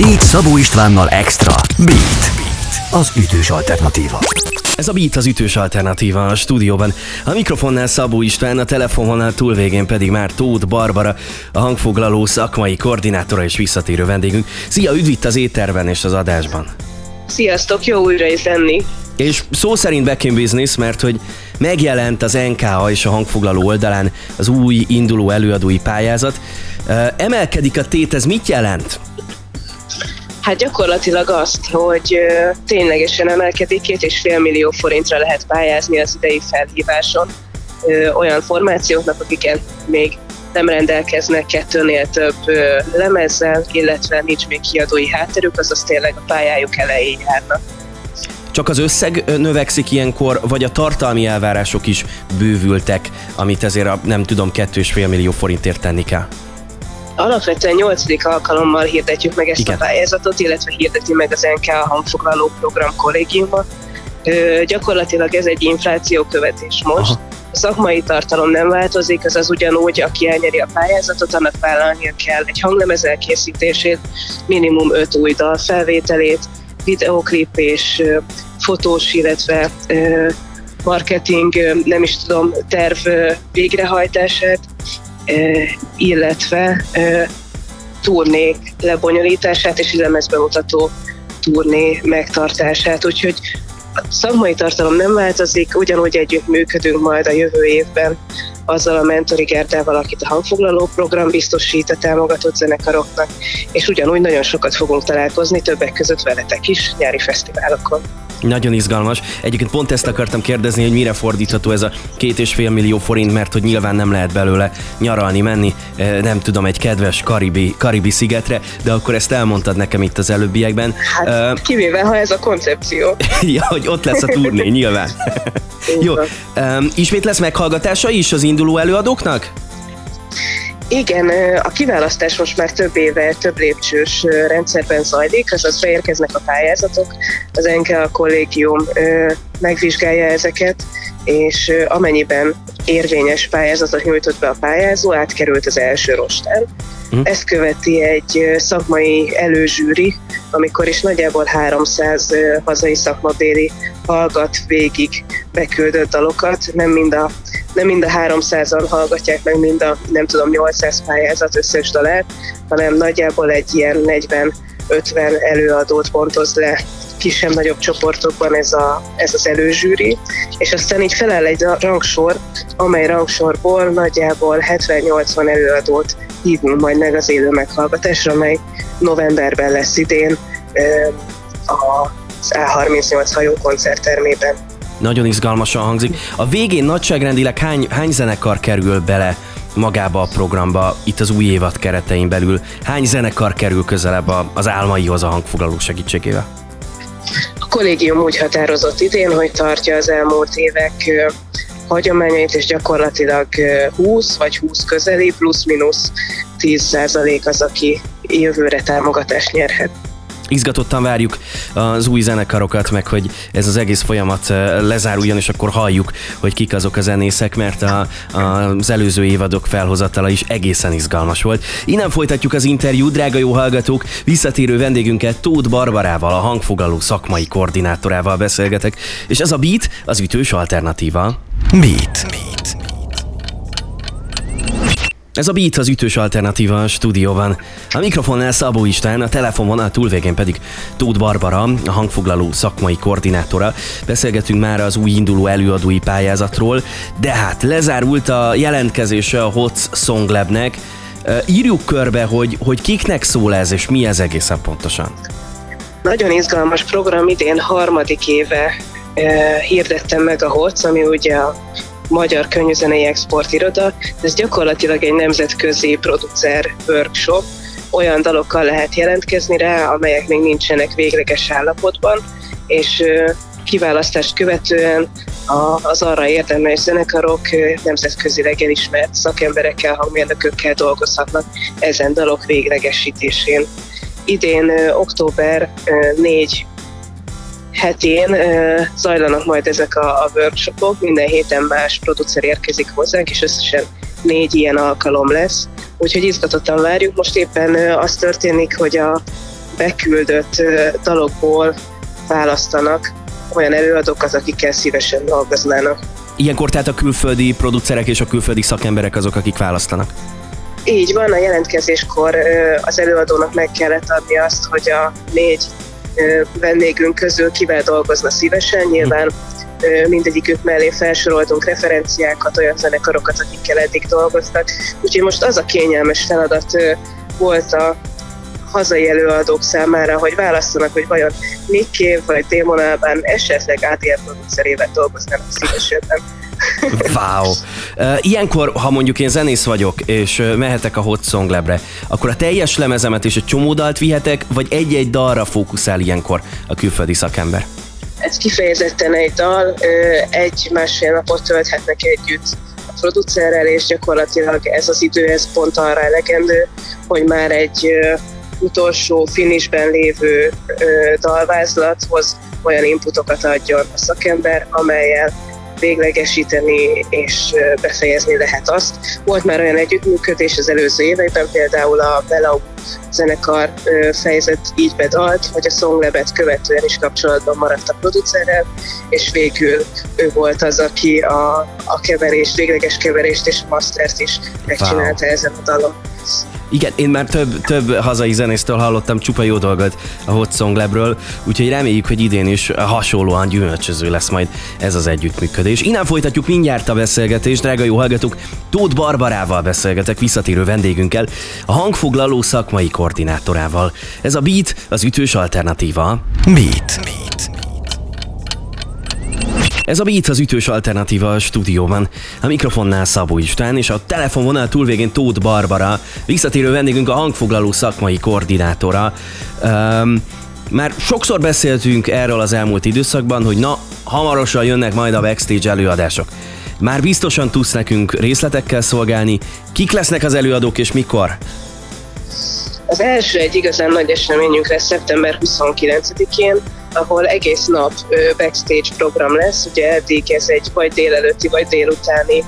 Beat Szabó Istvánnal Extra. Beat. Beat. Az ütős alternatíva. Ez a Beat az ütős alternatíva a stúdióban. A mikrofonnál Szabó István, a telefononál túlvégén pedig már Tóth Barbara, a hangfoglaló szakmai koordinátora és visszatérő vendégünk. Szia, üdv itt az étterben és az adásban. Sziasztok, jó újra is lenni. És szó szerint back in business, mert hogy megjelent az NKA és a hangfoglaló oldalán az új induló előadói pályázat. Emelkedik a tét, ez mit jelent? Hát gyakorlatilag azt, hogy ténylegesen emelkedik, két és fél millió forintra lehet pályázni az idei felhíváson olyan formációknak, akiken még nem rendelkeznek kettőnél több lemezzel, illetve nincs még kiadói hátterük, azaz tényleg a pályájuk elején járnak. Csak az összeg növekszik ilyenkor, vagy a tartalmi elvárások is bővültek, amit ezért a nem tudom, 2,5 millió forintért tenni kell? Alapvetően 8. alkalommal hirdetjük meg ezt Igen. a pályázatot, illetve hirdeti meg az NK a hangfoglaló program kollégiuma. Gyakorlatilag ez egy infláció követés most. Aha. A szakmai tartalom nem változik, az az ugyanúgy, aki elnyeri a pályázatot, annak vállalnia kell egy hanglemez elkészítését, minimum 5 új dal felvételét, videoklip és fotós, illetve marketing, nem is tudom, terv végrehajtását, illetve turnék lebonyolítását és lemezbemutató turné megtartását. Úgyhogy a szakmai tartalom nem változik, ugyanúgy együtt működünk majd a jövő évben azzal a mentori Gerdával, akit a hangfoglaló program biztosít a támogatott zenekaroknak, és ugyanúgy nagyon sokat fogunk találkozni, többek között veletek is, nyári fesztiválokon. Nagyon izgalmas. Egyébként pont ezt akartam kérdezni, hogy mire fordítható ez a két és fél millió forint, mert hogy nyilván nem lehet belőle nyaralni, menni, eh, nem tudom, egy kedves karibi, karibi szigetre, de akkor ezt elmondtad nekem itt az előbbiekben. Hát, uh, kivéve, ha ez a koncepció. ja, hogy ott lesz a turné, nyilván. Jó, um, ismét lesz meghallgatása is az induló előadóknak? Igen, a kiválasztás most már több éve, több lépcsős rendszerben zajlik, azaz beérkeznek a pályázatok, az NKA kollégium megvizsgálja ezeket, és amennyiben érvényes pályázatot nyújtott be a pályázó, átkerült az első rostán. Uh-huh. Ezt követi egy szakmai előzsűri, amikor is nagyjából 300 hazai szakmabéli hallgat végig beküldött dalokat, nem mind a nem mind a 300-an hallgatják meg mind a, nem tudom, 800 pályázat összes dalát, hanem nagyjából egy ilyen 40-50 előadót pontoz le kisebb-nagyobb csoportokban ez, a, ez az előzsűri, és aztán így feláll egy rangsor, amely rangsorból nagyjából 70-80 előadót hívunk majd meg az élő meghallgatásra, amely novemberben lesz idén az A38 hajó koncerttermében. Nagyon izgalmasan hangzik. A végén nagyságrendileg hány, hány zenekar kerül bele magába a programba, itt az új évad keretein belül? Hány zenekar kerül közelebb az álmaihoz a hangfoglaló segítségével? A kollégium úgy határozott idén, hogy tartja az elmúlt évek hagyományait, és gyakorlatilag 20 vagy 20 közeli, plusz-minusz 10 százalék az, aki jövőre támogatást nyerhet izgatottan várjuk az új zenekarokat, meg hogy ez az egész folyamat lezáruljon, és akkor halljuk, hogy kik azok a zenészek, mert a, a, az előző évadok felhozatala is egészen izgalmas volt. Innen folytatjuk az interjút, drága jó hallgatók, visszatérő vendégünket Tóth Barbarával, a hangfogaló szakmai koordinátorával beszélgetek, és ez a Beat az ütős alternatíva. Beat. Beat. Ez a Beat az ütős alternatíva a stúdióban. A mikrofonnál Szabó István, a telefonvonal túlvégén pedig Tóth Barbara, a hangfoglaló szakmai koordinátora. Beszélgetünk már az új induló előadói pályázatról, de hát lezárult a jelentkezése a HOTS Song Labnek. Írjuk körbe, hogy, hogy kiknek szól ez, és mi ez egészen pontosan. Nagyon izgalmas program, idén harmadik éve hirdettem meg a HOTS, ami ugye a Magyar Könyvzenei Exportiroda. Ez gyakorlatilag egy nemzetközi producer workshop, olyan dalokkal lehet jelentkezni rá, amelyek még nincsenek végleges állapotban, és kiválasztást követően az arra érdemes zenekarok nemzetközileg elismert szakemberekkel, hangmérnökökkel dolgozhatnak ezen dalok véglegesítésén. Idén október 4 hetén zajlanak majd ezek a, a workshopok, minden héten más producer érkezik hozzánk, és összesen négy ilyen alkalom lesz. Úgyhogy izgatottan várjuk. Most éppen az történik, hogy a beküldött dalokból választanak olyan előadókat, akikkel szívesen dolgoznának. Ilyenkor tehát a külföldi producerek és a külföldi szakemberek azok, akik választanak? Így van, a jelentkezéskor az előadónak meg kellett adni azt, hogy a négy vendégünk közül kivel dolgozna szívesen. Nyilván mindegyikük mellé felsoroltunk referenciákat, olyan zenekarokat, akikkel eddig dolgoztak. Úgyhogy most az a kényelmes feladat volt a hazai előadók számára, hogy választanak, hogy vajon Nick Cave vagy Damon Alban esetleg ATL producerével dolgoznának szívesebben. Wow! Ilyenkor, ha mondjuk én zenész vagyok, és mehetek a Hot Song Lab-re, akkor a teljes lemezemet és egy csomó dalt vihetek, vagy egy-egy dalra fókuszál ilyenkor a külföldi szakember? Ez kifejezetten egy dal, egy-másfél napot tölthetnek együtt a producerrel, és gyakorlatilag ez az idő, ez pont arra elegendő, hogy már egy utolsó finishben lévő dalvázlathoz olyan inputokat adjon a szakember, amelyel véglegesíteni és befejezni lehet azt. Volt már olyan együttműködés az előző években, például a Belau zenekar fejezett így bedalt, hogy a Songlebet követően is kapcsolatban maradt a producerrel, és végül ő volt az, aki a, a keverést, végleges keverést és mastert is megcsinálta wow. ezen a dalon. Igen, én már több, több hazai zenésztől hallottam csupa jó dolgot a Hot Song Labről, úgyhogy reméljük, hogy idén is hasonlóan gyümölcsöző lesz majd ez az együttműködés. Innen folytatjuk mindjárt a beszélgetést, drága jó hallgatók. Tóth Barbarával beszélgetek, visszatérő vendégünkkel, a hangfoglaló szakmai koordinátorával. Ez a Beat, az ütős alternatíva. Beat. Beat. Ez a Beat az ütős alternatíva a stúdióban. A mikrofonnál Szabó István és a telefonvonal túlvégén Tóth Barbara, visszatérő vendégünk a hangfoglaló szakmai koordinátora. Um, már sokszor beszéltünk erről az elmúlt időszakban, hogy na, hamarosan jönnek majd a backstage előadások. Már biztosan tudsz nekünk részletekkel szolgálni. Kik lesznek az előadók és mikor? Az első egy igazán nagy eseményünk lesz szeptember 29-én, ahol egész nap backstage program lesz, ugye eddig ez egy vagy délelőtti, vagy délutáni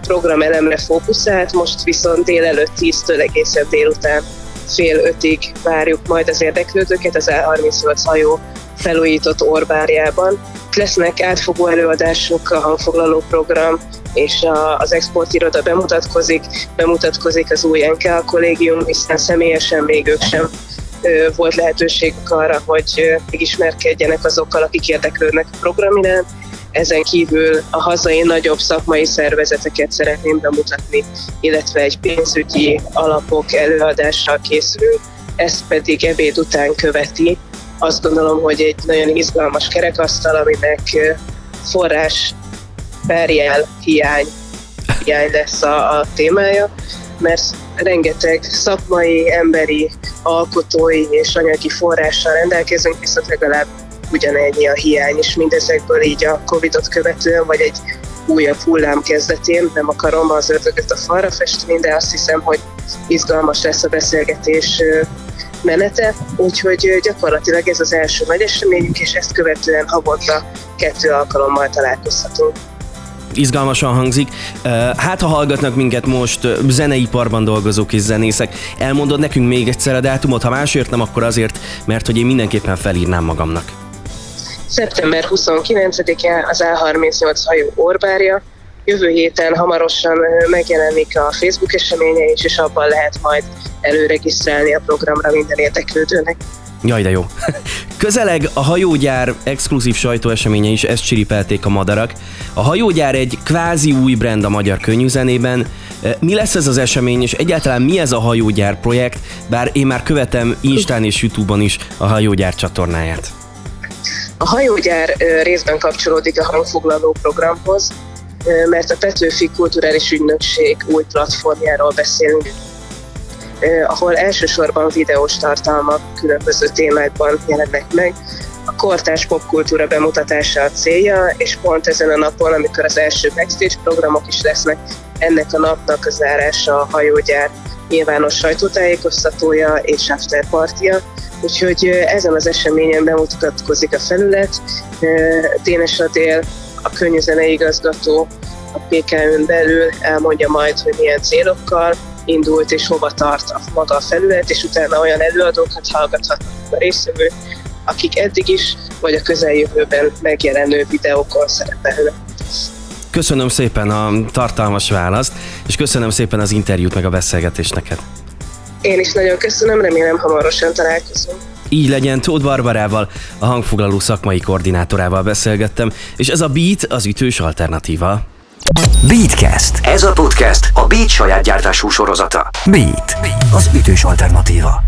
program elemre fókuszált, most viszont délelőtt 10-től egészen délután fél ötig várjuk majd az érdeklődőket az E38 hajó felújított orbárjában. Lesznek átfogó előadások, a hangfoglaló program, és az exportiroda bemutatkozik, bemutatkozik az új NKA kollégium, hiszen személyesen még ők sem volt lehetőségük arra, hogy megismerkedjenek azokkal, akik érdeklődnek a program iránt. Ezen kívül a hazai nagyobb szakmai szervezeteket szeretném bemutatni, illetve egy pénzügyi alapok előadással készül, ezt pedig ebéd után követi. Azt gondolom, hogy egy nagyon izgalmas kerekasztal, aminek forrás perjel hiány, hiány lesz a, a témája, mert rengeteg szakmai, emberi, alkotói és anyagi forrással rendelkezünk, viszont legalább ugyanennyi a hiány, és mindezekből így a Covid-ot követően, vagy egy újabb hullám kezdetén, nem akarom az ördögöt a falra festeni, de azt hiszem, hogy izgalmas lesz a beszélgetés menete, úgyhogy gyakorlatilag ez az első nagy eseményünk, és ezt követően havonta kettő alkalommal találkozhatunk izgalmasan hangzik. Hát, ha hallgatnak minket most zeneiparban dolgozók és zenészek, elmondod nekünk még egyszer a dátumot, ha másért nem, akkor azért, mert hogy én mindenképpen felírnám magamnak. Szeptember 29-e az A38 hajó orbárja, jövő héten hamarosan megjelenik a Facebook eseménye is, és abban lehet majd előregisztrálni a programra minden érdeklődőnek. Jaj, de jó. Közeleg a hajógyár exkluzív sajtóeseménye is, ezt csiripelték a madarak. A hajógyár egy kvázi új brand a magyar könnyűzenében. Mi lesz ez az esemény, és egyáltalán mi ez a hajógyár projekt, bár én már követem Instán és Youtube-on is a hajógyár csatornáját. A hajógyár részben kapcsolódik a hangfoglaló programhoz, mert a Petőfi Kulturális Ügynökség új platformjáról beszélünk, ahol elsősorban videós tartalmak különböző témákban jelennek meg. A kortárs popkultúra bemutatása a célja, és pont ezen a napon, amikor az első backstage programok is lesznek, ennek a napnak a zárása a hajógyár nyilvános sajtótájékoztatója és afterpartja, úgyhogy ezen az eseményen bemutatkozik a felület. Dénes Adél, a könnyűzenei igazgató a PKN belül elmondja majd, hogy milyen célokkal indult, és hova tart a maga a felület, és utána olyan előadókat hallgathatnak a részvevők, akik eddig is, vagy a közeljövőben megjelenő videókon szerepelnek. Köszönöm szépen a tartalmas választ, és köszönöm szépen az interjút meg a beszélgetést neked. Én is nagyon köszönöm, remélem hamarosan találkozunk. Így legyen, Tóth Barbarával, a hangfoglaló szakmai koordinátorával beszélgettem, és ez a Beat az ütős alternatíva. Beatcast. Ez a podcast a Beat saját gyártású sorozata. Beat. Az ütős alternatíva.